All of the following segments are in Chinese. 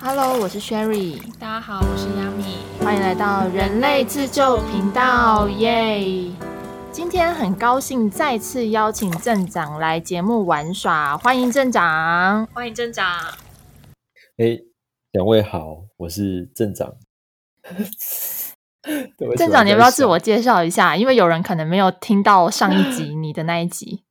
Hello，我是 Sherry，大家好，我是 Yami，欢迎来到人类自救频道，耶！今天很高兴再次邀请镇长来节目玩耍，欢迎镇长，欢迎镇长。哎，两位好，我是镇长。镇长，你要不要自我介绍一下？因为有人可能没有听到上一集 你的那一集。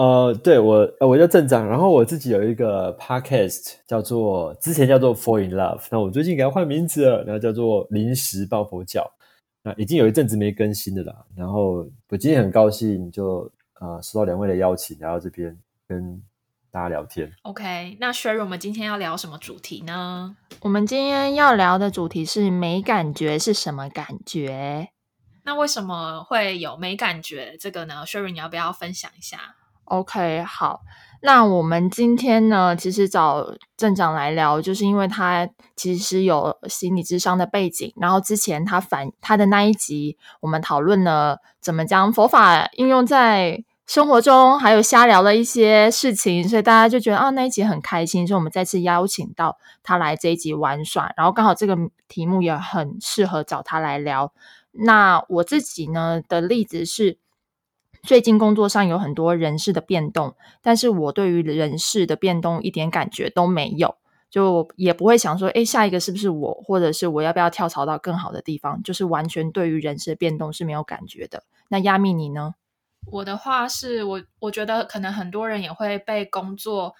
呃，对我，我叫镇长，然后我自己有一个 podcast 叫做之前叫做 Fall in Love，那我最近给它换名字了，然后叫做临时抱佛脚，那已经有一阵子没更新的啦。然后我今天很高兴，就呃收到两位的邀请，来到这边跟大家聊天。OK，那 Sherry，我们今天要聊什么主题呢？我们今天要聊的主题是没感觉是什么感觉？那为什么会有没感觉这个呢？Sherry，你要不要分享一下？OK，好，那我们今天呢，其实找镇长来聊，就是因为他其实有心理智商的背景，然后之前他反他的那一集，我们讨论了怎么将佛法应用在生活中，还有瞎聊了一些事情，所以大家就觉得啊，那一集很开心，所以我们再次邀请到他来这一集玩耍，然后刚好这个题目也很适合找他来聊。那我自己呢的例子是。最近工作上有很多人事的变动，但是我对于人事的变动一点感觉都没有，就也不会想说，哎，下一个是不是我，或者是我要不要跳槽到更好的地方，就是完全对于人事的变动是没有感觉的。那亚米你呢？我的话是我我觉得可能很多人也会被工作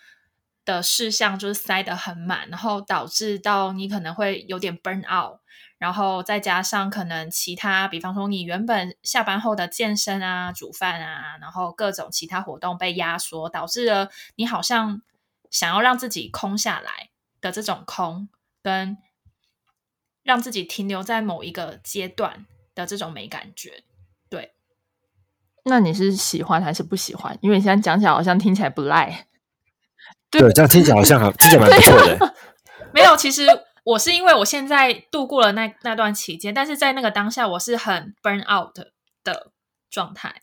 的事项就是塞得很满，然后导致到你可能会有点 burn out。然后再加上可能其他，比方说你原本下班后的健身啊、煮饭啊，然后各种其他活动被压缩，导致了你好像想要让自己空下来的这种空，跟让自己停留在某一个阶段的这种没感觉。对，那你是喜欢还是不喜欢？因为你现在讲起来好像听起来不赖。对，这样听起来好像好，听起来蛮不错的。没有，其实。我是因为我现在度过了那那段期间，但是在那个当下，我是很 burn out 的状态。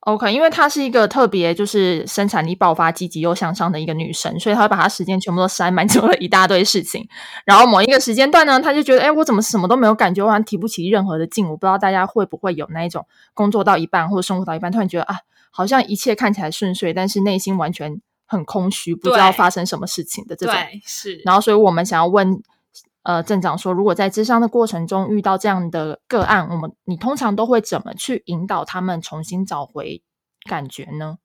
OK，因为她是一个特别就是生产力爆发、积极又向上的一个女生，所以她会把她时间全部都塞满，做了一大堆事情。然后某一个时间段呢，她就觉得，哎，我怎么什么都没有感觉，我好像提不起任何的劲。我不知道大家会不会有那一种工作到一半或者生活到一半，突然觉得啊，好像一切看起来顺遂，但是内心完全很空虚，不知道发生什么事情的这种。对是。然后，所以我们想要问。呃，镇长说，如果在智商的过程中遇到这样的个案，我们你通常都会怎么去引导他们重新找回感觉呢？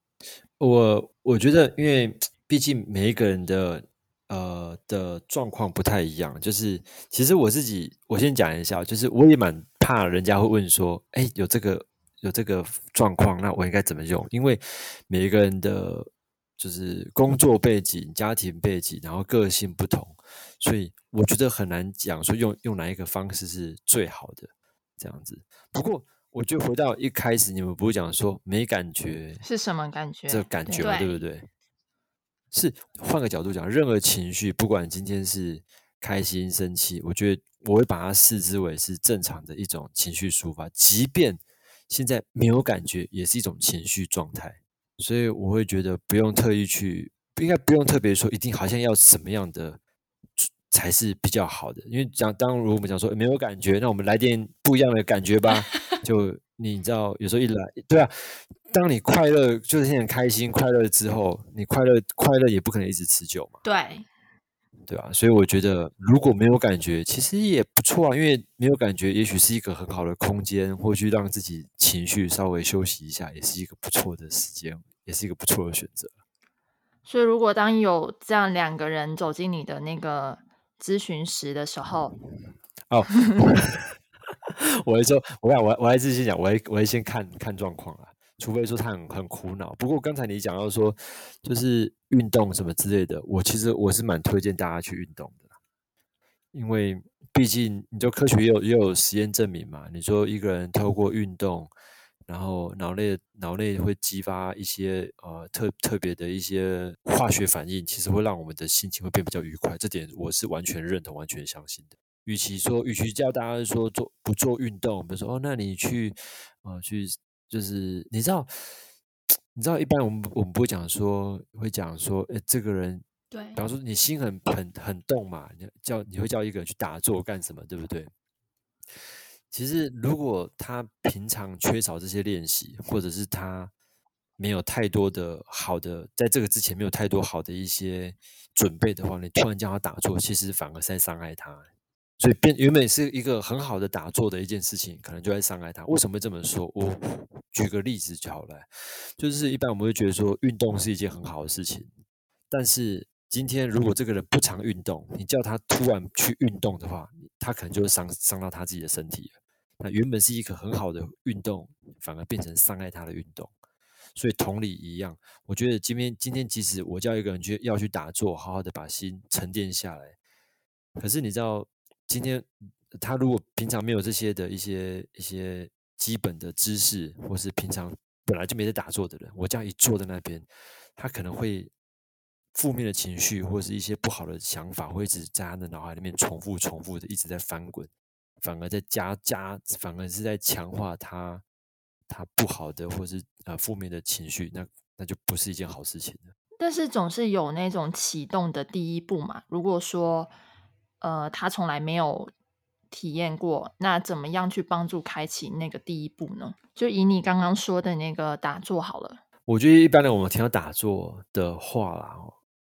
我我觉得，因为毕竟每一个人的呃的状况不太一样，就是其实我自己，我先讲一下，就是我也蛮怕人家会问说，哎，有这个有这个状况，那我应该怎么用？因为每一个人的就是工作背景、家庭背景，然后个性不同。所以我觉得很难讲说用用哪一个方式是最好的这样子。不过我就回到一开始，你们不是讲说没感觉是什么感觉？这感觉嘛对不对？是换个角度讲，任何情绪，不管今天是开心、生气，我觉得我会把它视之为是正常的一种情绪抒发。即便现在没有感觉，也是一种情绪状态。所以我会觉得不用特意去，应该不用特别说一定好像要什么样的。才是比较好的，因为讲当如果我们讲说没有感觉，那我们来点不一样的感觉吧。就你知道，有时候一来，对啊，当你快乐就是现在开心快乐之后，你快乐快乐也不可能一直持久嘛。对，对啊？所以我觉得如果没有感觉，其实也不错啊，因为没有感觉，也许是一个很好的空间，或去让自己情绪稍微休息一下，也是一个不错的时间，也是一个不错的选择。所以，如果当有这样两个人走进你的那个。咨询时的时候，哦，我 会说，我讲，我我还是先讲，我会我会先看看状况啊，除非说他很很苦恼。不过刚才你讲到说，就是运动什么之类的，我其实我是蛮推荐大家去运动的，因为毕竟你就科学也有也有实验证明嘛，你说一个人透过运动。然后脑内脑内会激发一些呃特特别的一些化学反应，其实会让我们的心情会变比较愉快。这点我是完全认同、完全相信的。与其说，与其叫大家说做不做运动，比如说哦，那你去呃去，就是你知道，你知道，一般我们我们不会讲说，会讲说，哎，这个人对，比方说你心很很很动嘛，你叫你会叫一个人去打坐干什么，对不对？其实如果他平常缺少这些练习，或者是他没有太多的好的，在这个之前没有太多好的一些准备的话，你突然叫他打坐，其实反而在伤害他。所以变原本是一个很好的打坐的一件事情，可能就在伤害他。为什么会这么说？我举个例子就好了，就是一般我们会觉得说运动是一件很好的事情，但是今天如果这个人不常运动，你叫他突然去运动的话，他可能就会伤伤到他自己的身体。那原本是一个很好的运动，反而变成伤害他的运动。所以同理一样，我觉得今天今天即使我叫一个人去要去打坐，好好的把心沉淀下来，可是你知道。今天他如果平常没有这些的一些一些基本的知识，或是平常本来就没在打坐的人，我这样一坐在那边，他可能会负面的情绪或是一些不好的想法，会一直在他的脑海里面重复重复的一直在翻滚，反而在加加，反而是在强化他他不好的或是呃负面的情绪，那那就不是一件好事情了。但是总是有那种启动的第一步嘛，如果说。呃，他从来没有体验过，那怎么样去帮助开启那个第一步呢？就以你刚刚说的那个打坐好了。我觉得一般的，我们听到打坐的话啦，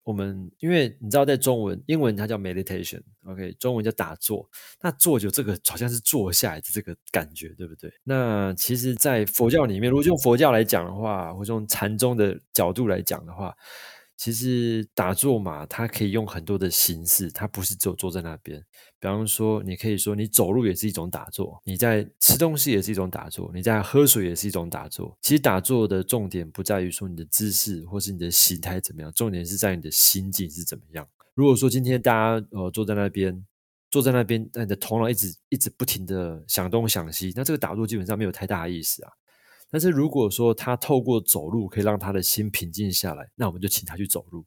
我们因为你知道，在中文、英文它叫 meditation，OK，中文叫打坐。那坐就这个好像是坐下来的这个感觉，对不对？那其实，在佛教里面，如果用佛教来讲的话，或者用禅宗的角度来讲的话。其实打坐嘛，它可以用很多的形式，它不是只有坐在那边。比方说，你可以说你走路也是一种打坐，你在吃东西也是一种打坐，你在喝水也是一种打坐。其实打坐的重点不在于说你的姿势或是你的形态怎么样，重点是在你的心境是怎么样。如果说今天大家呃坐在那边，坐在那边，那你的头脑一直一直不停的想东想西，那这个打坐基本上没有太大的意思啊。但是如果说他透过走路可以让他的心平静下来，那我们就请他去走路。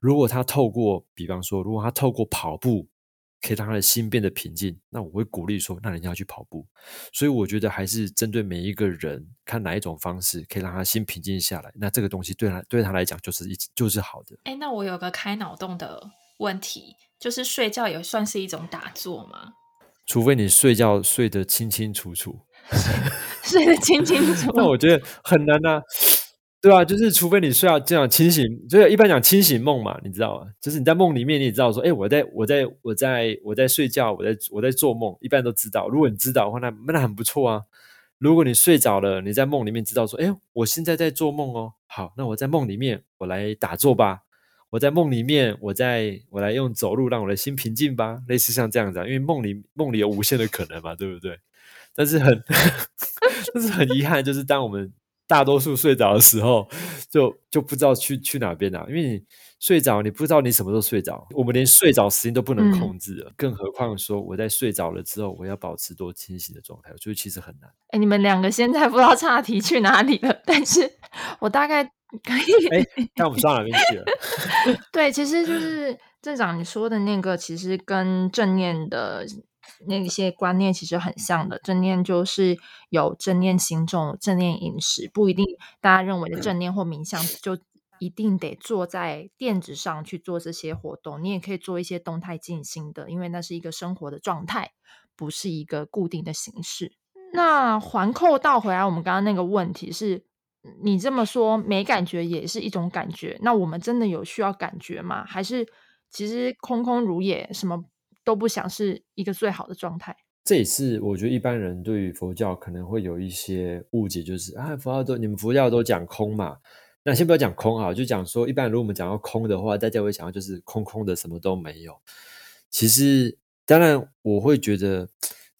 如果他透过，比方说，如果他透过跑步可以让他的心变得平静，那我会鼓励说，那人家要去跑步。所以我觉得还是针对每一个人，看哪一种方式可以让他心平静下来，那这个东西对他对他来讲就是一就是好的。哎，那我有个开脑洞的问题，就是睡觉也算是一种打坐吗？除非你睡觉睡得清清楚楚。睡得清清楚，那我觉得很难呐，对吧？就是除非你睡到这样清醒，就是一般讲清醒梦嘛，你知道吗？就是你在梦里面，你也知道说，哎，我在我在我在我在睡觉，我在我在做梦，一般都知道。如果你知道的话，那那很不错啊。如果你睡着了，你在梦里面知道说，哎，我现在在做梦哦。好，那我在梦里面，我来打坐吧。我在梦里面，我在我来用走路让我的心平静吧。类似像这样子，因为梦里梦里有无限的可能嘛，对不对？但是很，但是很遗憾，就是当我们大多数睡着的时候，就就不知道去去哪边了。因为你睡着，你不知道你什么时候睡着，我们连睡着时间都不能控制了，更何况说我在睡着了之后，我要保持多清醒的状态，我觉得其实很难。哎，你们两个现在不知道岔题去哪里了，但是我大概可以。哎，那我们上哪边去了？对，其实就是镇长你说的那个，其实跟正念的。那些观念其实很像的，正念就是有正念行动、正念饮食，不一定大家认为的正念或冥想就一定得坐在垫子上去做这些活动。你也可以做一些动态静心的，因为那是一个生活的状态，不是一个固定的形式。那环扣倒回来，我们刚刚那个问题是，你这么说没感觉也是一种感觉，那我们真的有需要感觉吗？还是其实空空如也，什么？都不想是一个最好的状态。这也是我觉得一般人对于佛教可能会有一些误解，就是啊，佛教都你们佛教都讲空嘛。那先不要讲空啊，就讲说，一般如果我们讲到空的话，大家会想到就是空空的，什么都没有。其实，当然我会觉得，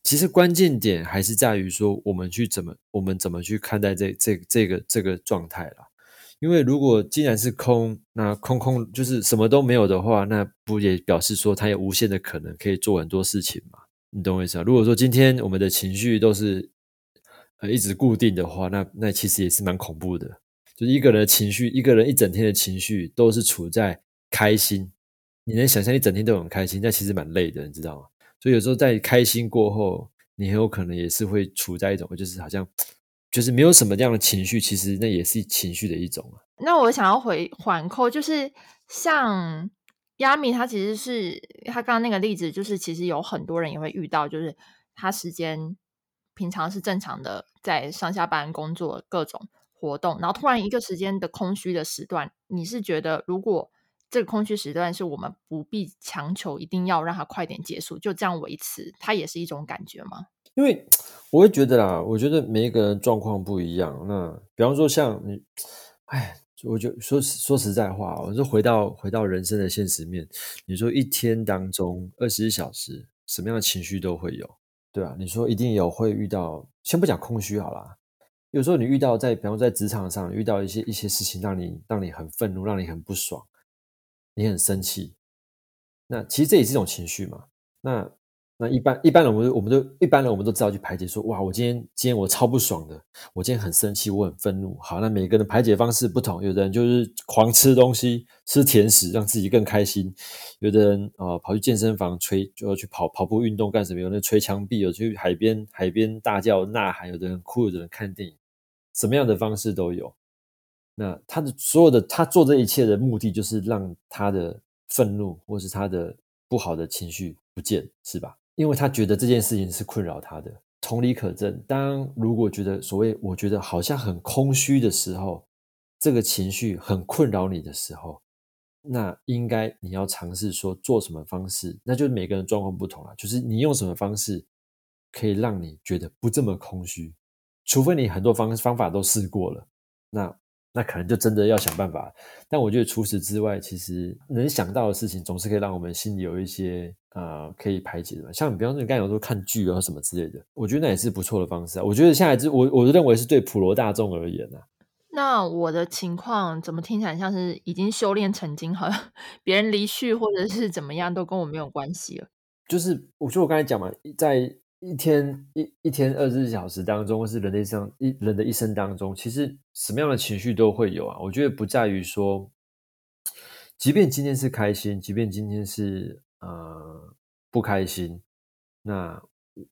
其实关键点还是在于说，我们去怎么，我们怎么去看待这这这个这个状态了。因为如果既然是空，那空空就是什么都没有的话，那不也表示说它有无限的可能可以做很多事情嘛？你懂我意思啊？如果说今天我们的情绪都是呃一直固定的话，那那其实也是蛮恐怖的。就是一个人的情绪，一个人一整天的情绪都是处在开心，你能想象一整天都很开心，那其实蛮累的，你知道吗？所以有时候在开心过后，你很有可能也是会处在一种就是好像。就是没有什么这样的情绪，其实那也是情绪的一种啊。那我想要回环扣，就是像亚米，他其实是他刚刚那个例子，就是其实有很多人也会遇到，就是他时间平常是正常的，在上下班工作各种活动，然后突然一个时间的空虚的时段，你是觉得如果这个空虚时段是我们不必强求一定要让它快点结束，就这样维持，它也是一种感觉吗？因为 我会觉得啦，我觉得每一个人状况不一样。那比方说像你，哎，我就说说实在话，我就回到回到人生的现实面，你说一天当中二十四小时，什么样的情绪都会有，对吧？你说一定有会遇到，先不讲空虚好啦，有时候你遇到在比方在职场上遇到一些一些事情，让你让你很愤怒，让你很不爽，你很生气，那其实这也是一种情绪嘛。那那一般一般人，我们我们都一般人，我们都知道去排解。说哇，我今天今天我超不爽的，我今天很生气，我很愤怒。好，那每个人的排解方式不同，有的人就是狂吃东西，吃甜食让自己更开心；有的人啊跑去健身房吹，就要去跑跑步运动干什么？有人吹墙壁，有去海边海边大叫呐喊，有的人哭，有的人看电影，什么样的方式都有。那他的所有的他做这一切的目的，就是让他的愤怒或是他的不好的情绪不见，是吧？因为他觉得这件事情是困扰他的，同理可证。当如果觉得所谓我觉得好像很空虚的时候，这个情绪很困扰你的时候，那应该你要尝试说做什么方式，那就是每个人状况不同了。就是你用什么方式可以让你觉得不这么空虚，除非你很多方方法都试过了，那。那可能就真的要想办法，但我觉得除此之外，其实能想到的事情，总是可以让我们心里有一些呃可以排解的。像比方说你刚才有说看剧啊什么之类的，我觉得那也是不错的方式啊。我觉得现在我我认为是对普罗大众而言啊。那我的情况怎么听起来像是已经修炼成精，好像 别人离去或者是怎么样都跟我没有关系了。就是我说我刚才讲嘛，在。一天一一天二十四小时当中，或是人的一生一人的一生当中，其实什么样的情绪都会有啊。我觉得不在于说，即便今天是开心，即便今天是呃不开心，那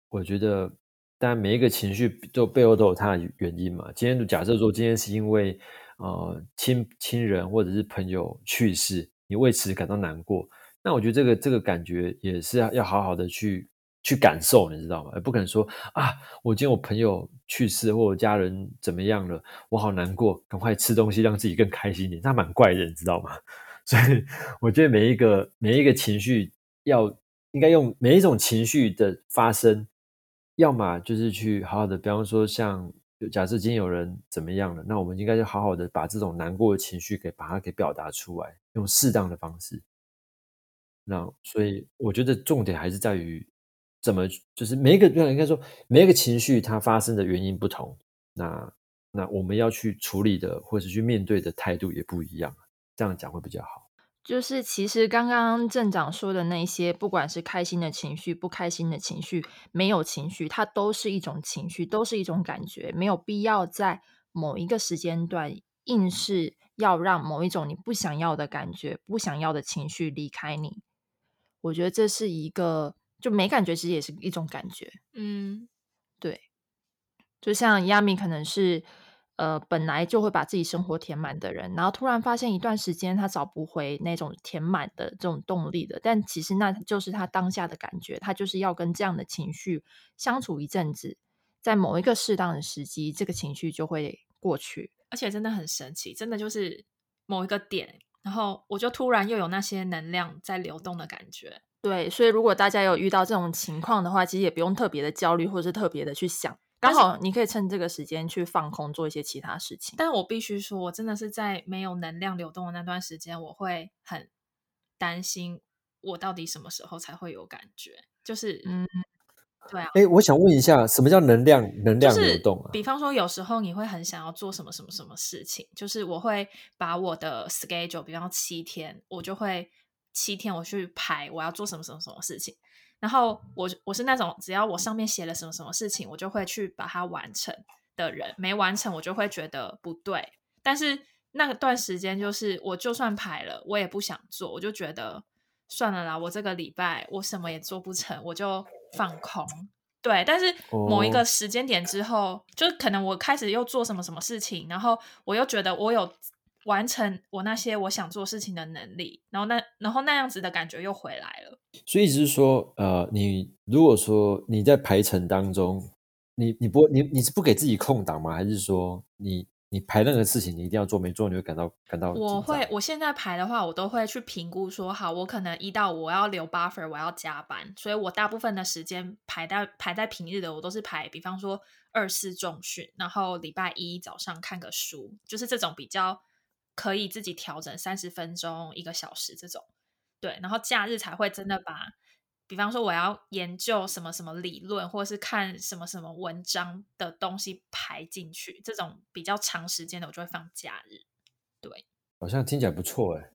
我觉得，当然每一个情绪都背后都有它的原因嘛。今天假设说今天是因为呃亲亲人或者是朋友去世，你为此感到难过，那我觉得这个这个感觉也是要要好好的去。去感受，你知道吗？也不可能说啊，我今天我朋友去世，或者家人怎么样了，我好难过，赶快吃东西让自己更开心一点。那蛮怪的，你知道吗？所以我觉得每一个每一个情绪，要应该用每一种情绪的发生，要么就是去好好的，比方说像假设今天有人怎么样了，那我们应该就好好的把这种难过的情绪给把它给表达出来，用适当的方式。那所以我觉得重点还是在于。怎么就是每一个应该说每一个情绪它发生的原因不同，那那我们要去处理的或者去面对的态度也不一样，这样讲会比较好。就是其实刚刚镇长说的那些，不管是开心的情绪、不开心的情绪、没有情绪，它都是一种情绪，都是一种感觉，没有必要在某一个时间段硬是要让某一种你不想要的感觉、不想要的情绪离开你。我觉得这是一个。就没感觉，其实也是一种感觉。嗯，对，就像亚米可能是呃本来就会把自己生活填满的人，然后突然发现一段时间他找不回那种填满的这种动力的，但其实那就是他当下的感觉，他就是要跟这样的情绪相处一阵子，在某一个适当的时机，这个情绪就会过去。而且真的很神奇，真的就是某一个点，然后我就突然又有那些能量在流动的感觉。对，所以如果大家有遇到这种情况的话，其实也不用特别的焦虑，或者是特别的去想，刚好你可以趁这个时间去放空，做一些其他事情。但我必须说，我真的是在没有能量流动的那段时间，我会很担心，我到底什么时候才会有感觉？就是，嗯，对啊。哎，我想问一下，什么叫能量能量流动啊？比方说，有时候你会很想要做什么什么什么事情，就是我会把我的 schedule，比方七天，我就会。七天我去排我要做什么什么什么事情，然后我我是那种只要我上面写了什么什么事情，我就会去把它完成的人。没完成我就会觉得不对。但是那段时间就是我就算排了，我也不想做，我就觉得算了啦。我这个礼拜我什么也做不成，我就放空。对，但是某一个时间点之后，就可能我开始又做什么什么事情，然后我又觉得我有。完成我那些我想做事情的能力，然后那然后那样子的感觉又回来了。所以只是说，呃，你如果说你在排程当中，你你不你你是不给自己空档吗？还是说你你排任何事情你一定要做，没做你会感到感到我会我现在排的话，我都会去评估说，好，我可能一到我要留 buffer，我要加班，所以我大部分的时间排在排在平日的，我都是排，比方说二四重训，然后礼拜一早上看个书，就是这种比较可以自己调整三十分钟一个小时这种。对，然后假日才会真的把，比方说我要研究什么什么理论，或者是看什么什么文章的东西排进去，这种比较长时间的我就会放假日。对，好像听起来不错哎。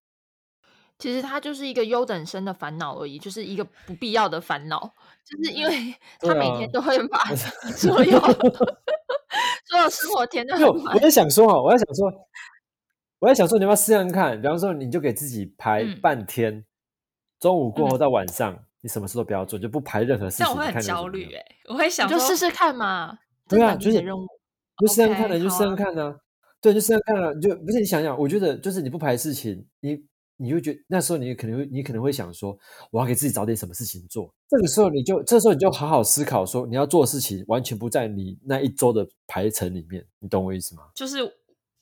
其实它就是一个优等生的烦恼而已，就是一个不必要的烦恼，就是因为 他每天都会把所有 所有生活 填的很满。我在想说啊，我在想说，我在想说，你要不要试试看？比方说，你就给自己排半天。中午过后到晚上，你什么事都不要做，就不排任何事情。但我会很焦虑哎，我会想就试试看嘛。对啊，就是任务，就试试看的，就试试看呢。对，就试试看啊。你就不是你想想，我觉得就是你不排事情，你你就觉那时候你可能会你可能会想说，我要给自己找点什么事情做。这个时候你就这时候你就好好思考说，你要做的事情完全不在你那一周的排程里面，你懂我意思吗？就是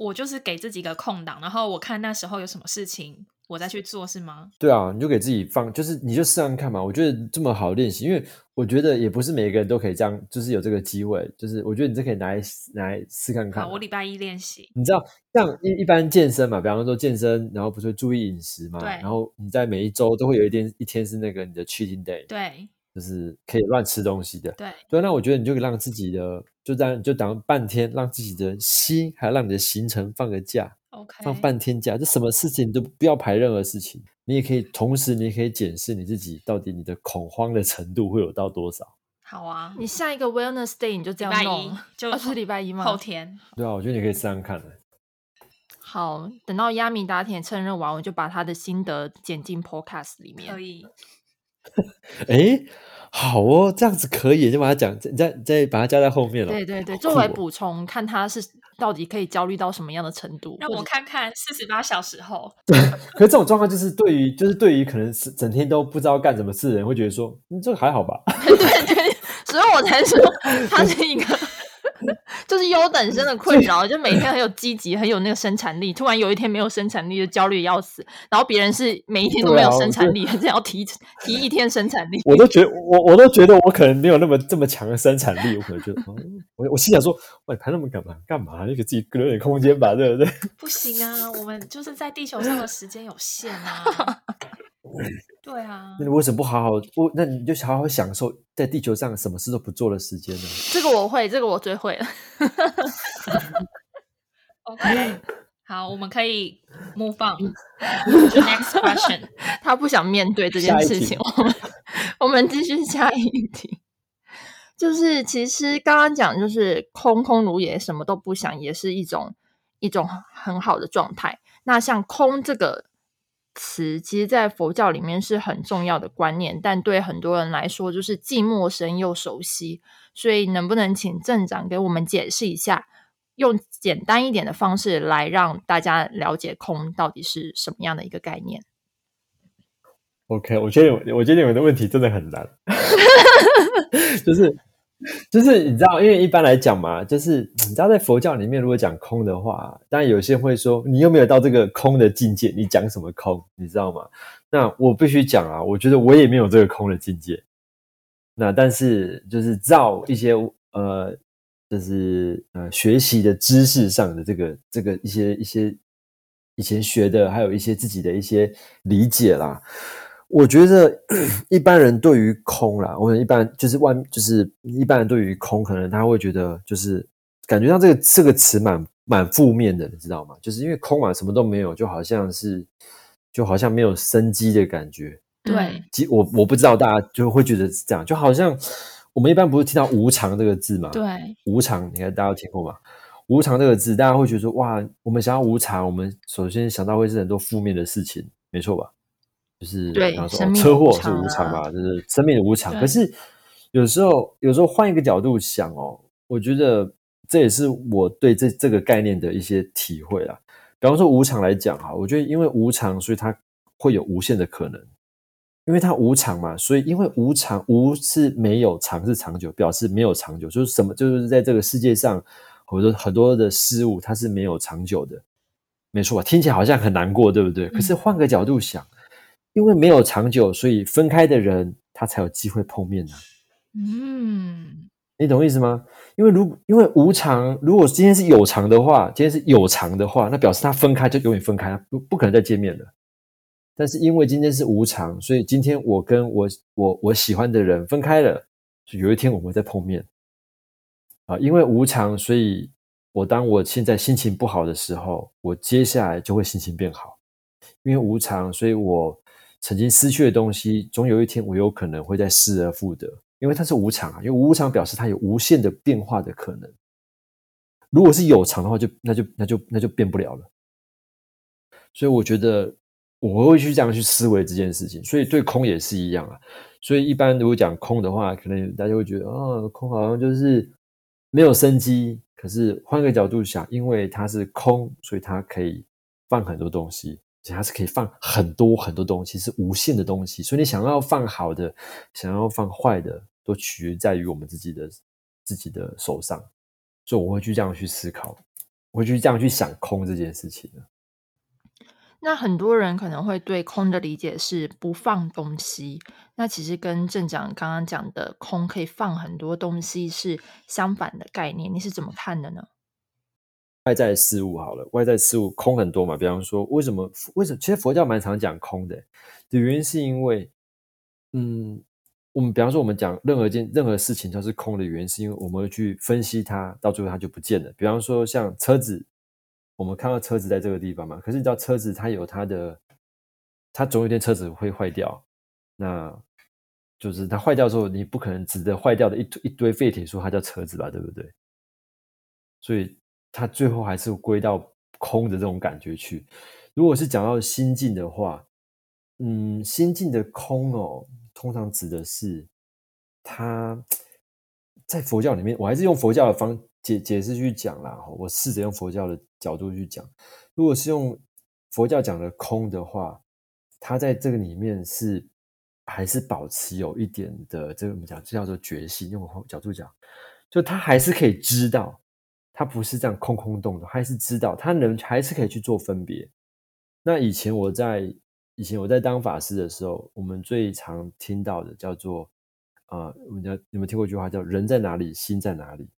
我就是给自己一个空档，然后我看那时候有什么事情。我再去做是吗？对啊，你就给自己放，就是你就试看看嘛。我觉得这么好练习，因为我觉得也不是每个人都可以这样，就是有这个机会。就是我觉得你这可以拿来拿来试看看。好，我礼拜一练习。你知道，像一一般健身嘛，比方说健身，然后不是会注意饮食嘛？对。然后你在每一周都会有一天一天是那个你的 cheating day。对。就是可以乱吃东西的。对。对，那我觉得你就让自己的就这样就当半天，让自己的心还让你的行程放个假。OK。放半天假，就什么事情都不要排任何事情。你也可以同时，你也可以检视你自己到底你的恐慌的程度会有到多少。好啊，你下一个 Wellness Day 你就这样弄，就是礼拜一吗？后天。对啊，我觉得你可以这样看好，等到亚米打铁趁热完，我就把他的心得剪进 Podcast 里面。可以。哎。好哦，这样子可以，就把它讲，再再把它加在后面了。对对对，作为补充，看他是到底可以焦虑到什么样的程度。让我看看四十八小时后。对，可是这种状况就是对于，就是对于可能是整天都不知道干什么事的人，会觉得说，嗯，这个还好吧？对对，所以我才说他是一个。就是优等生的困扰，就每天很有 积极，很有那个生产力。突然有一天没有生产力，就焦虑要死。然后别人是每一天都没有生产力，还是要提 提一天生产力。我都觉得我我都觉得我可能没有那么这么强的生产力。我可能觉得，我我心想说，喂，排那么干嘛？干嘛？就给自己留点空间吧，对不对？不行啊，我们就是在地球上的时间有限啊。对啊，那你为什么不好好？我，那你就好好享受在地球上什么事都不做的时间呢？这个我会，这个我最会了。OK，好，我们可以 move on next question。他不想面对这件事情，我们 我们继续下一题。就是其实刚刚讲，就是空空如也，什么都不想，也是一种一种很好的状态。那像空这个。词其实，在佛教里面是很重要的观念，但对很多人来说，就是既陌生又熟悉。所以，能不能请镇长给我们解释一下，用简单一点的方式来让大家了解空到底是什么样的一个概念？OK，我觉得，我觉得你们的问题真的很难，就是。就是你知道，因为一般来讲嘛，就是你知道，在佛教里面，如果讲空的话，当然有些人会说，你又没有到这个空的境界，你讲什么空？你知道吗？那我必须讲啊，我觉得我也没有这个空的境界。那但是就是照一些呃，就是呃学习的知识上的这个这个一些一些以前学的，还有一些自己的一些理解啦。我觉得 一般人对于空啦，我一般就是外，就是一般人对于空，可能他会觉得就是感觉上这个这个词蛮蛮负面的，你知道吗？就是因为空嘛，什么都没有，就好像是就好像没有生机的感觉。对，其我我不知道大家就会觉得是这样，就好像我们一般不是听到无常这个字嘛？对，无常，你看大家都听过吗？无常这个字，大家会觉得说哇，我们想要无常，我们首先想到会是很多负面的事情，没错吧？就是比方说车祸是无常嘛，就是生命的无常。可是有时候，有时候换一个角度想哦，我觉得这也是我对这这个概念的一些体会啦。比方说无常来讲哈，我觉得因为无常，所以它会有无限的可能。因为它无常嘛，所以因为无常，无是没有，常是长久，表示没有长久，就是什么，就是在这个世界上，很多很多的事物，它是没有长久的，没错吧？听起来好像很难过，对不对？可是换个角度想，因为没有长久，所以分开的人，他才有机会碰面呢。嗯，你懂意思吗？因为如因为无常，如果今天是有常的话，今天是有常的话，那表示他分开就永远分开，不不可能再见面了。但是因为今天是无常，所以今天我跟我我我喜欢的人分开了，就有一天我们再碰面啊。因为无常，所以我当我现在心情不好的时候，我接下来就会心情变好。因为无常，所以我曾经失去的东西，总有一天我有可能会再失而复得。因为它是无常啊，因为无常表示它有无限的变化的可能。如果是有常的话，就那就那就那就变不了了。所以我觉得。我会去这样去思维这件事情，所以对空也是一样啊。所以一般如果讲空的话，可能大家会觉得，哦，空好像就是没有生机。可是换个角度想，因为它是空，所以它可以放很多东西，它是可以放很多很多东西，是无限的东西。所以你想要放好的，想要放坏的，都取决在于我们自己的自己的手上。所以我会去这样去思考，我会去这样去想空这件事情。那很多人可能会对空的理解是不放东西，那其实跟正讲刚刚讲的空可以放很多东西是相反的概念，你是怎么看的呢？外在事物好了，外在事物空很多嘛，比方说为什么为什么？其实佛教蛮常讲空的，的原因是因为，嗯，我们比方说我们讲任何一件任何事情都是空的原因，是因为我们会去分析它，到最后它就不见了。比方说像车子。我们看到车子在这个地方嘛？可是你知道车子它有它的，它总有一天车子会坏掉。那就是它坏掉之后，你不可能指着坏掉的一一堆废铁说它叫车子吧？对不对？所以它最后还是归到空的这种感觉去。如果是讲到心境的话，嗯，心境的空哦，通常指的是它在佛教里面，我还是用佛教的方。解解释去讲啦，我试着用佛教的角度去讲。如果是用佛教讲的空的话，它在这个里面是还是保持有一点的这个我们讲这叫做觉性。用角度讲，就他还是可以知道，他不是这样空空洞的，还是知道他能还是可以去做分别。那以前我在以前我在当法师的时候，我们最常听到的叫做啊，我们叫有没有听过一句话叫“人在哪里，心在哪里”。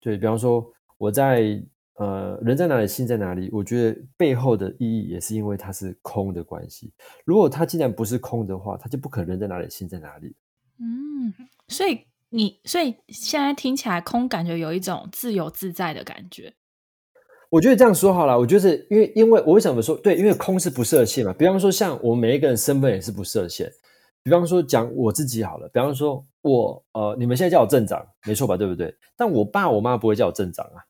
对比方说，我在呃，人在哪里，心在哪里？我觉得背后的意义也是因为它是空的关系。如果它既然不是空的话，它就不可能人在哪里，心在哪里。嗯，所以你所以现在听起来空，感觉有一种自由自在的感觉。我觉得这样说好了，我觉得因为因为我为什么说对？因为空是不设限嘛。比方说，像我们每一个人身份也是不设限。比方说讲我自己好了，比方说我呃，你们现在叫我镇长，没错吧？对不对？但我爸我妈不会叫我镇长啊，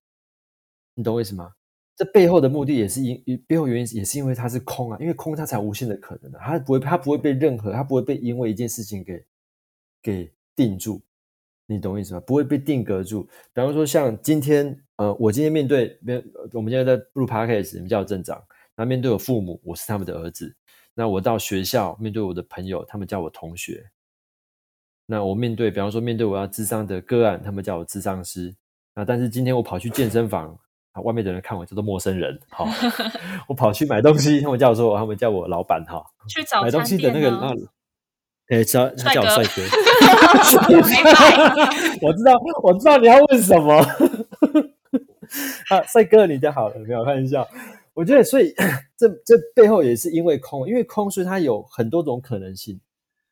你懂我意思吗？这背后的目的也是因背后原因也是因为它是空啊，因为空它才无限的可能的，它不会它不会被任何它不会被因为一件事情给给定住，你懂我意思吗？不会被定格住。比方说像今天呃，我今天面对面，我们现在在录 podcast，你们叫我镇长，那面对我父母，我是他们的儿子。那我到学校面对我的朋友，他们叫我同学。那我面对，比方说面对我要智商的个案，他们叫我智商师。那但是今天我跑去健身房，啊，外面的人看我叫做陌生人。好，我跑去买东西，他们叫我说他们叫我老板。哈，去找买东西的那个啊，哎，叫他叫我帅哥。我知道，我知道你要问什么。啊，帅哥，你就好了，没有开玩笑。我觉得，所以 这这背后也是因为空，因为空，所以它有很多种可能性，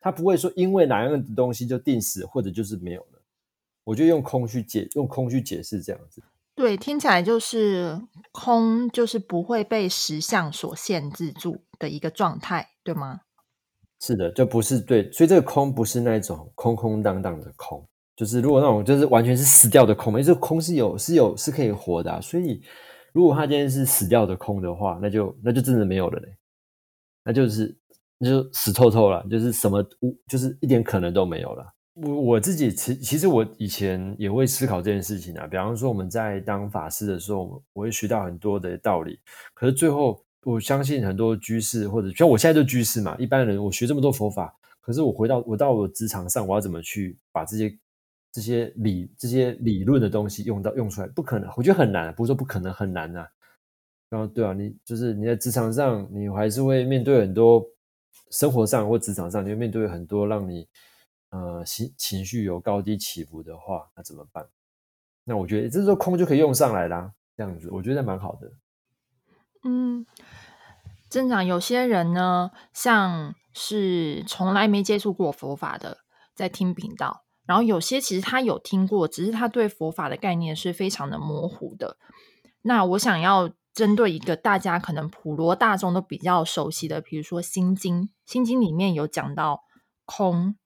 它不会说因为哪样的东西就定死，或者就是没有了。我就用空去解，用空去解释这样子。对，听起来就是空，就是不会被实相所限制住的一个状态，对吗？是的，就不是对，所以这个空不是那种空空荡荡的空，就是如果那种就是完全是死掉的空，因为这空是有是有是可以活的，所以。如果他今天是死掉的空的话，那就那就真的没有了嘞，那就是那就死透透了，就是什么就是一点可能都没有了。我我自己其其实我以前也会思考这件事情啊。比方说我们在当法师的时候，我会学到很多的道理。可是最后，我相信很多居士或者像我现在就居士嘛，一般人我学这么多佛法，可是我回到我到我职场上，我要怎么去把这些这些理这些理论的东西用到用出来？不可能，我觉得很难。不是说不可能，很难呐。然后对啊，你就是你在职场上，你还是会面对很多生活上或职场上，你会面对很多让你。呃，情情绪有高低起伏的话，那怎么办？那我觉得这时候空就可以用上来啦，这样子我觉得蛮好的。嗯，镇长，有些人呢，像是从来没接触过佛法的，在听频道，然后有些其实他有听过，只是他对佛法的概念是非常的模糊的。那我想要针对一个大家可能普罗大众都比较熟悉的，比如说《心经》，《心经》里面有讲到空。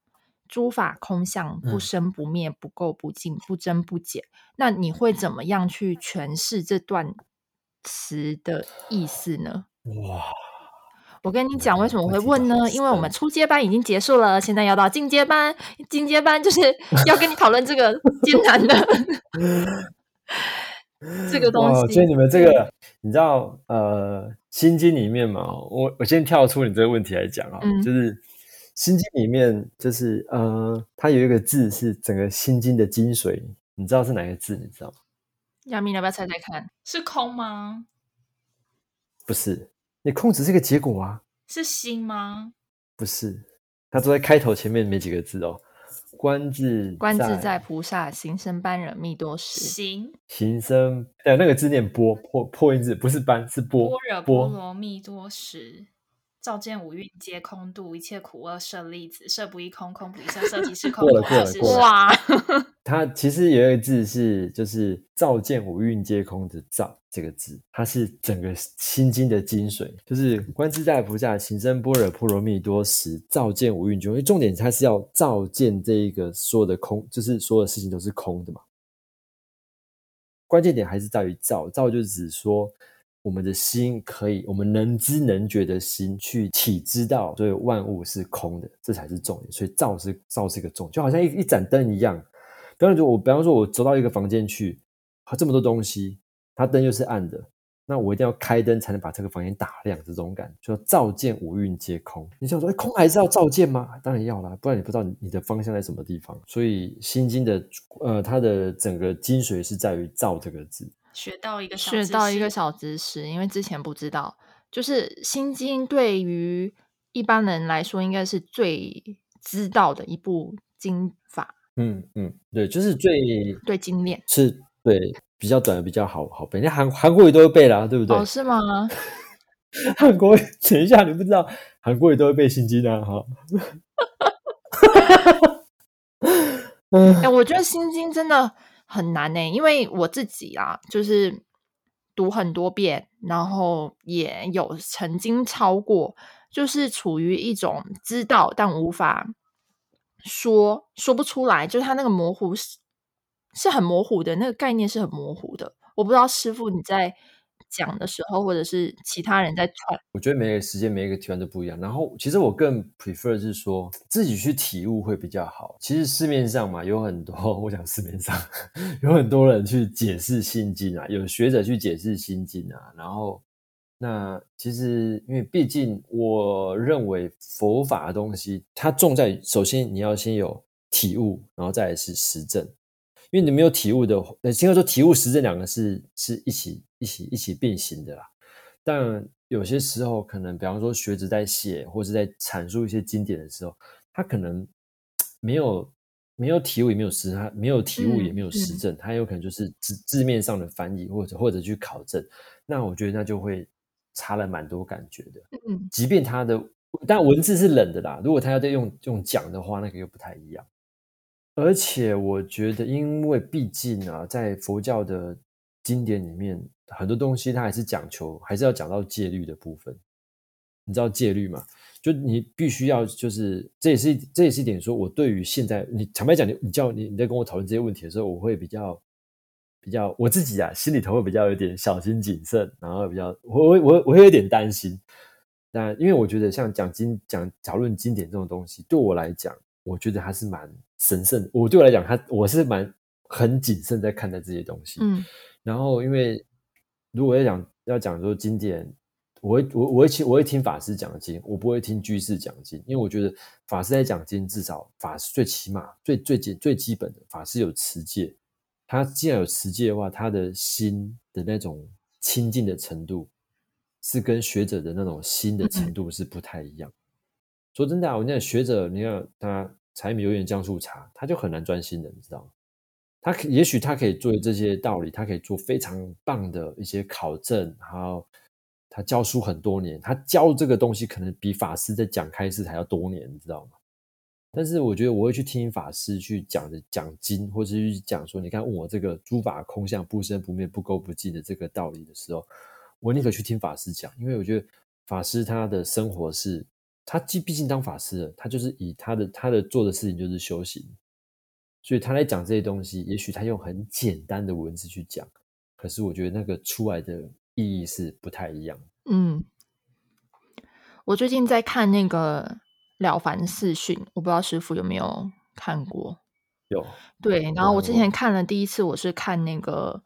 诸法空相，不生不灭，不垢不净，不增不减。那你会怎么样去诠释这段词的意思呢？哇！我跟你讲，为什么会问呢？因为我们初阶班已经结束了，现在要到进阶班。进阶班就是要跟你讨论这个 艰难的 这个东西。所以你们这个，你知道，呃，《心经》里面嘛，我我先跳出你这个问题来讲啊，就是。心经里面就是呃，它有一个字是整个心经的精髓，你知道是哪个字？你知道吗？亚明，要不要猜猜看？是空吗？不是，你空只是个结果啊。是心吗？不是，它坐在开头前面没几个字哦。观自观自在菩萨行深般若蜜多时。行行深，对，那个字念波破破音字，不是般，是波。般若波罗蜜多时。照见五蕴皆空，度一切苦厄舍利子，色不异空，空不异色，色即是空。过了过了过了。哇，它其实有一个字是，就是照见五蕴皆空的“照”这个字，它是整个心经的精髓。就是观自在菩萨行深般若波罗蜜多时，照见五蕴皆空。因为重点它是要照见这一个所有的空，就是所有事情都是空的嘛。关键点还是在于“照”，“照”就是指说。我们的心可以，我们能知能觉的心去体知到，所以万物是空的，这才是重点。所以照是照是一个重，就好像一一盏灯一样。比方说，我比方说，我走到一个房间去，它这么多东西，它灯又是暗的，那我一定要开灯才能把这个房间打亮。这种感，就照见五蕴皆空。你想说，哎，空还是要照见吗？当然要啦，不然你不知道你的方向在什么地方。所以《心经》的呃，它的整个精髓是在于“照”这个字。学到一个学到一个小知识，因为之前不知道，就是《心经》对于一般人来说，应该是最知道的一部经法。嗯嗯，对，就是最最精炼，是对比较短的比较好好背。那韩韩国语都会背啦，对不对？哦，是吗？韩国等一下，你不知道韩国语都会背《心经》啊？哈。哎，我觉得《心经》真的。很难呢，因为我自己啊，就是读很多遍，然后也有曾经超过，就是处于一种知道但无法说说不出来，就是他那个模糊是是很模糊的，那个概念是很模糊的。我不知道师傅你在。讲的时候，或者是其他人在传，我觉得每个时间、每一个提问都不一样。然后，其实我更 prefer 是说自己去体悟会比较好。其实市面上嘛有很多，我想市面上有很多人去解释心经啊，有学者去解释心经啊。然后，那其实因为毕竟我认为佛法的东西，它重在首先你要先有体悟，然后再是实证。因为你没有体悟的，呃，应该说体悟实证两个是是一起一起一起并行的啦。但有些时候，可能比方说学者在写或者在阐述一些经典的时候，他可能 没有没有体悟，也没有实，他没有体悟，也没有实证，他有可能就是字字面上的翻译，或者或者去考证。那我觉得那就会差了蛮多感觉的。嗯，即便他的但文字是冷的啦，如果他要再用用讲的话，那个又不太一样。而且我觉得，因为毕竟啊，在佛教的经典里面，很多东西它还是讲求，还是要讲到戒律的部分。你知道戒律吗？就你必须要，就是这也是这也是一点。说我对于现在，你坦白讲，你你叫你你在跟我讨论这些问题的时候，我会比较比较我自己啊，心里头会比较有点小心谨慎，然后比较我我我我会有点担心。但因为我觉得，像讲经讲讨论经典这种东西，对我来讲。我觉得还是蛮神圣。我对我来讲，他我是蛮很谨慎在看待这些东西。嗯然后，因为如果要讲要讲说经典，我会我我会听我会听法师讲经，我不会听居士讲经，因为我觉得法师在讲经，至少法师最起码最最基最基本的法师有持戒，他既然有持戒的话，他的心的那种清净的程度，是跟学者的那种心的程度是不太一样。说真的啊，我讲学者，你看他柴米油盐酱醋茶，他就很难专心的，你知道吗？他可也许他可以做这些道理，他可以做非常棒的一些考证，然后他教书很多年，他教这个东西可能比法师在讲开示还要多年，你知道吗？但是我觉得我会去听法师去讲的讲经，或者去讲说，你看问我这个诸法空相不生不灭不垢不净的这个道理的时候，我宁可去听法师讲，因为我觉得法师他的生活是，他既毕竟当法师了，他就是以他的他的做的事情就是修行，所以他来讲这些东西，也许他用很简单的文字去讲，可是我觉得那个出来的意义是不太一样。嗯，我最近在看那个《了凡四训》，我不知道师傅有没有看过。有对，然后我之前看了第一次，我是看那个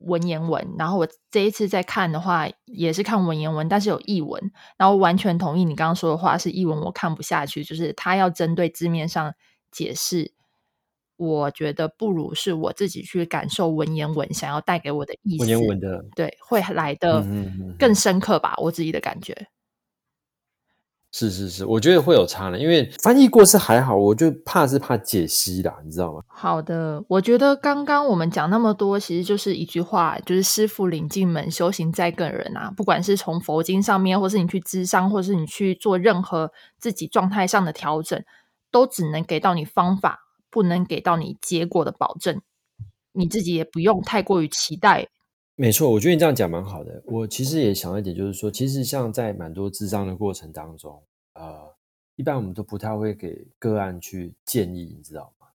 文言文，然后我这一次在看的话，也是看文言文，但是有译文，然后完全同意你刚刚说的话，是译文我看不下去，就是他要针对字面上解释，我觉得不如是我自己去感受文言文想要带给我的意思，文言文的。对，会来的更深刻吧，我自己的感觉。是是是，我觉得会有差的，因为翻译过是还好，我就怕是怕解析啦，你知道吗？好的，我觉得刚刚我们讲那么多，其实就是一句话，就是师傅领进门，修行在个人啊。不管是从佛经上面，或是你去智商，或是你去做任何自己状态上的调整，都只能给到你方法，不能给到你结果的保证。你自己也不用太过于期待。没错，我觉得你这样讲蛮好的。我其实也想一点，就是说，其实像在蛮多智商的过程当中，呃，一般我们都不太会给个案去建议，你知道吗？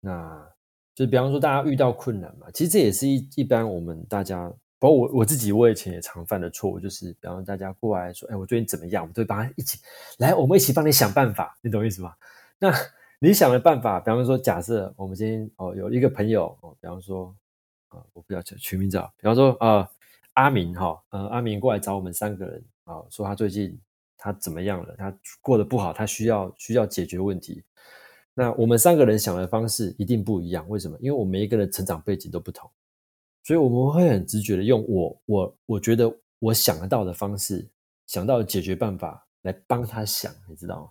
那就比方说大家遇到困难嘛，其实这也是一一般我们大家，包括我我自己，我以前也常犯的错误，就是比方说大家过来说，哎，我最近怎么样？我们都会帮他一起来，我们一起帮你想办法，你懂意思吗？那 你想的办法，比方说，假设我们今天哦有一个朋友哦，比方说啊、我不要取取名字啊，比方说呃阿明哈、呃阿明过来找我们三个人啊、说他最近他怎么样了，他过得不好，他需要需要解决问题。那我们三个人想的方式一定不一样，为什么？因为我们每一个人成长背景都不同，所以我们会很直觉的用我我我觉得我想得到的方式，想到的解决办法来帮他想，你知道吗？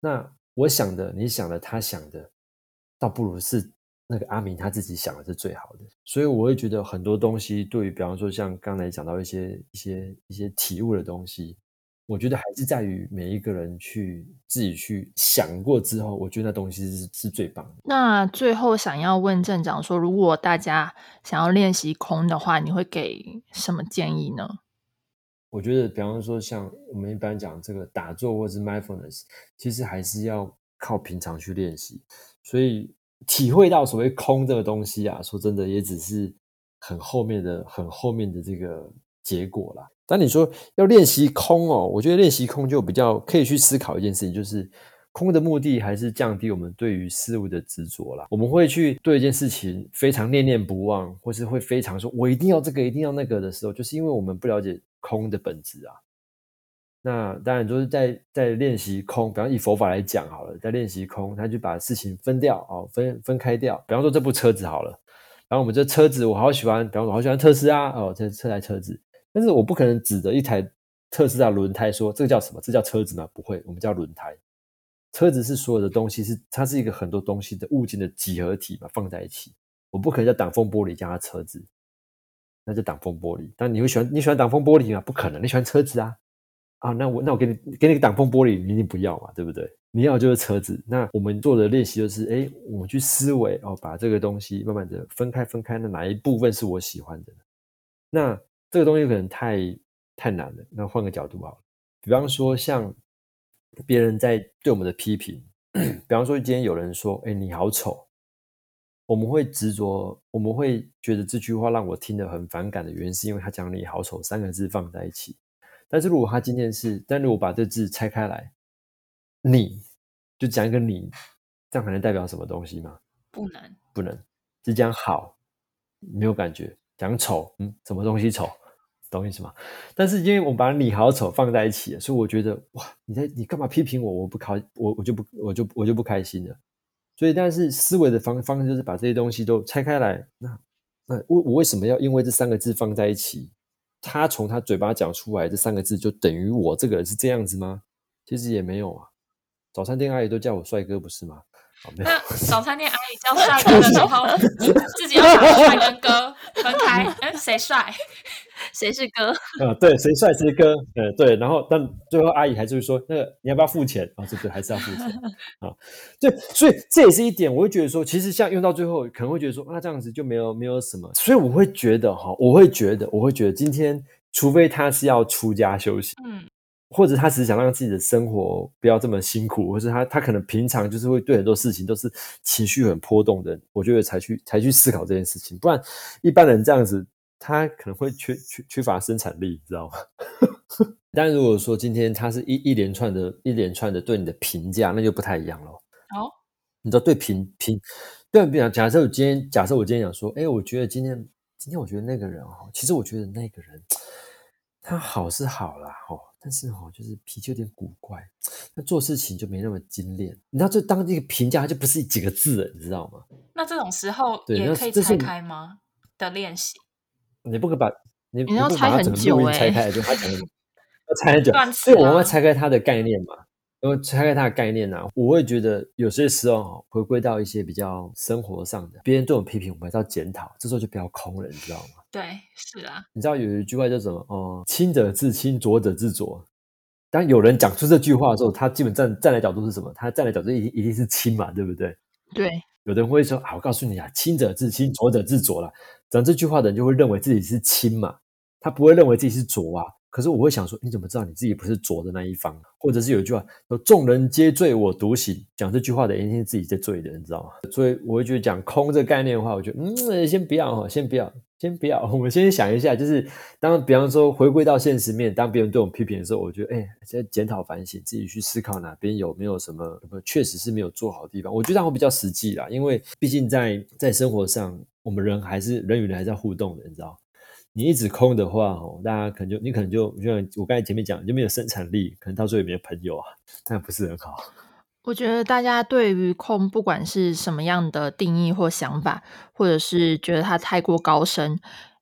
那我想的，你想的，他想的，倒不如是那个阿明他自己想的是最好的。所以我会觉得很多东西，对于比方说像刚才讲到一些一些一些体悟的东西，我觉得还是在于每一个人去自己去想过之后，我觉得那东西是是最棒的。那最后想要问镇长说，如果大家想要练习空的话，你会给什么建议呢？我觉得，比方说像我们一般讲这个打坐或是 mindfulness，其实还是要靠平常去练习。所以体会到所谓空这个东西啊，说真的，也只是很后面的、很后面的这个结果啦。但你说要练习空哦，我觉得练习空就比较可以去思考一件事情，就是空的目的还是降低我们对于事物的执着啦。我们会去对一件事情非常念念不忘，或是会非常说“我一定要这个，一定要那个”的时候，就是因为我们不了解空的本质啊。那当然就是在在练习空，比方以佛法来讲好了，在练习空，他就把事情分掉哦，分分开掉。比方说这部车子好了，然后我们这车子我好喜欢，比方说我好喜欢特斯拉哦，这这台车子，但是我不可能指着一台特斯拉轮胎说这个叫什么？这叫车子吗？不会，我们叫轮胎。车子是所有的东西，是它是一个很多东西的物件的集合体嘛，放在一起。我不可能叫挡风玻璃叫它车子，那叫挡风玻璃。但你会喜欢你喜欢挡风玻璃吗？不可能，你喜欢车子啊啊！那我那我给你给你个挡风玻璃，你一定不要嘛，对不对？你要就是车子。那我们做的练习就是，哎，我们去思维哦，把这个东西慢慢的分开分开，那哪一部分是我喜欢的？那这个东西可能太太难了。那换个角度好了，比方说像别人在对我们的批评，比方说今天有人说，哎，你好丑。我们会执着，我们会觉得这句话让我听得很反感的原因，是因为他讲“你好丑”三个字放在一起。但是如果他今天是，但如果把这字拆开来，你就讲一个你，这样还能代表什么东西吗？不能，不能，只讲好没有感觉，讲丑，嗯，什么东西丑，懂意思吗？但是因为我把你好丑放在一起，所以我觉得哇，你在你干嘛批评我？我不开，我我就不我就我就不开心了。所以，但是思维的方方式就是把这些东西都拆开来。那那我我为什么要因为这三个字放在一起？他从他嘴巴讲出来这三个字，就等于我这个人是这样子吗？其实也没有啊。早餐店阿姨都叫我帅哥，不是吗？那早餐店阿姨叫帅哥的时候，自己要把帅跟哥分开。哎，谁帅？谁是哥？啊，对，谁帅谁哥。呃，对。然后，但最后阿姨还是会说：“那个你要不要付钱？”啊，对对，还是要付钱 啊。对，所以这也是一点，我会觉得说，其实像用到最后，可能会觉得说，啊，这样子就没有没有什么。所以我会觉得哈，我会觉得，我会觉得今天，除非他是要出家修行，嗯。或者他只是想让自己的生活不要这么辛苦，或者他他可能平常就是会对很多事情都是情绪很波动的，我觉得才去才去思考这件事情。不然一般人这样子，他可能会缺缺缺乏生产力，你知道吗？但如果说今天他是一一连串的一连串的对你的评价，那就不太一样了。哦，你知道对评评对比方，假设我今天假设我今天讲说，哎，我觉得今天今天我觉得那个人哦，其实我觉得那个人他好是好啦，哦。但是哦，就是脾气有点古怪，那做事情就没那么精炼。你知道，这当这个评价就不是几个字了，你知道吗？那这种时候也可以拆开吗？的练习，你不可把你你要拆很久哎，拆开就他讲要拆很久，所以我们要拆开它的概念嘛。因为拆开它的概念呢，我会觉得有些时候回归到一些比较生活上的，别人对我批评，我们要检讨，这时候就比较空了，你知道吗？对，是啊。你知道有一句话叫什么？哦，清者自清，浊者自浊。当有人讲出这句话的时候，他基本站站的角度是什么？他站的角度一定一定是清嘛，对不对？对。有的人会说啊，我告诉你啊，清者自清，浊者自浊了。讲这句话的人就会认为自己是清嘛，他不会认为自己是浊啊。可是我会想说，你怎么知道你自己不是浊的那一方？或者是有一句话说“众人皆醉我独醒”，讲这句话的一定是自己在醉的，你知道吗？所以我会觉得讲空这个概念的话，我觉得嗯，先不要哈，先不要，先不要。我们先想一下，就是当比方说回归到现实面，当别人对我们批评的时候，我觉得哎，先检讨反省，自己去思考哪边有没有什么确实是没有做好的地方。我觉得这样会比较实际啦，因为毕竟在在生活上，我们人还是人与人还是要互动的，你知道。你一直空的话，哦，大家可能就你可能就就像我刚才前面讲，就没有生产力，可能到最后也没有朋友啊，那不是很好。我觉得大家对于空，不管是什么样的定义或想法，或者是觉得它太过高深，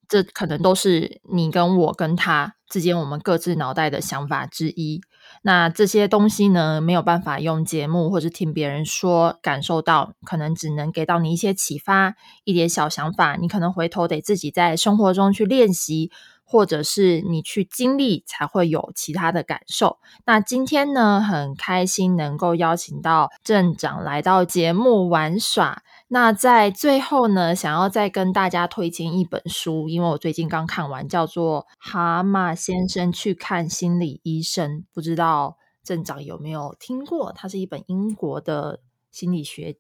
这可能都是你跟我跟他之间我们各自脑袋的想法之一。那这些东西呢，没有办法用节目或者听别人说感受到，可能只能给到你一些启发，一点小想法。你可能回头得自己在生活中去练习，或者是你去经历，才会有其他的感受。那今天呢，很开心能够邀请到镇长来到节目玩耍。那在最后呢，想要再跟大家推荐一本书，因为我最近刚看完，叫做《蛤蟆先生去看心理医生》，不知道镇长有没有听过？它是一本英国的心理学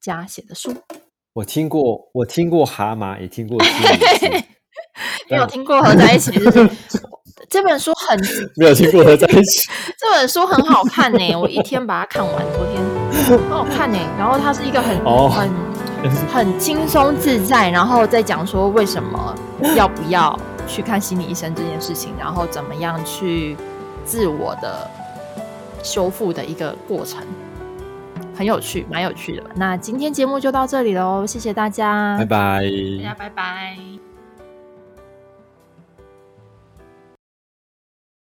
家写的书。我听过，我听过蛤蟆，也听过心理 医没有听过合在一起，就 是这本书很没有听过合在一起。这本书很好看呢，我一天把它看完，昨天。很好看呢，然后它是一个很很很轻松自在，然后再讲说为什么要不要去看心理医生这件事情，然后怎么样去自我的修复的一个过程，很有趣，蛮有趣的。那今天节目就到这里喽，谢谢大家，拜拜，大家拜拜。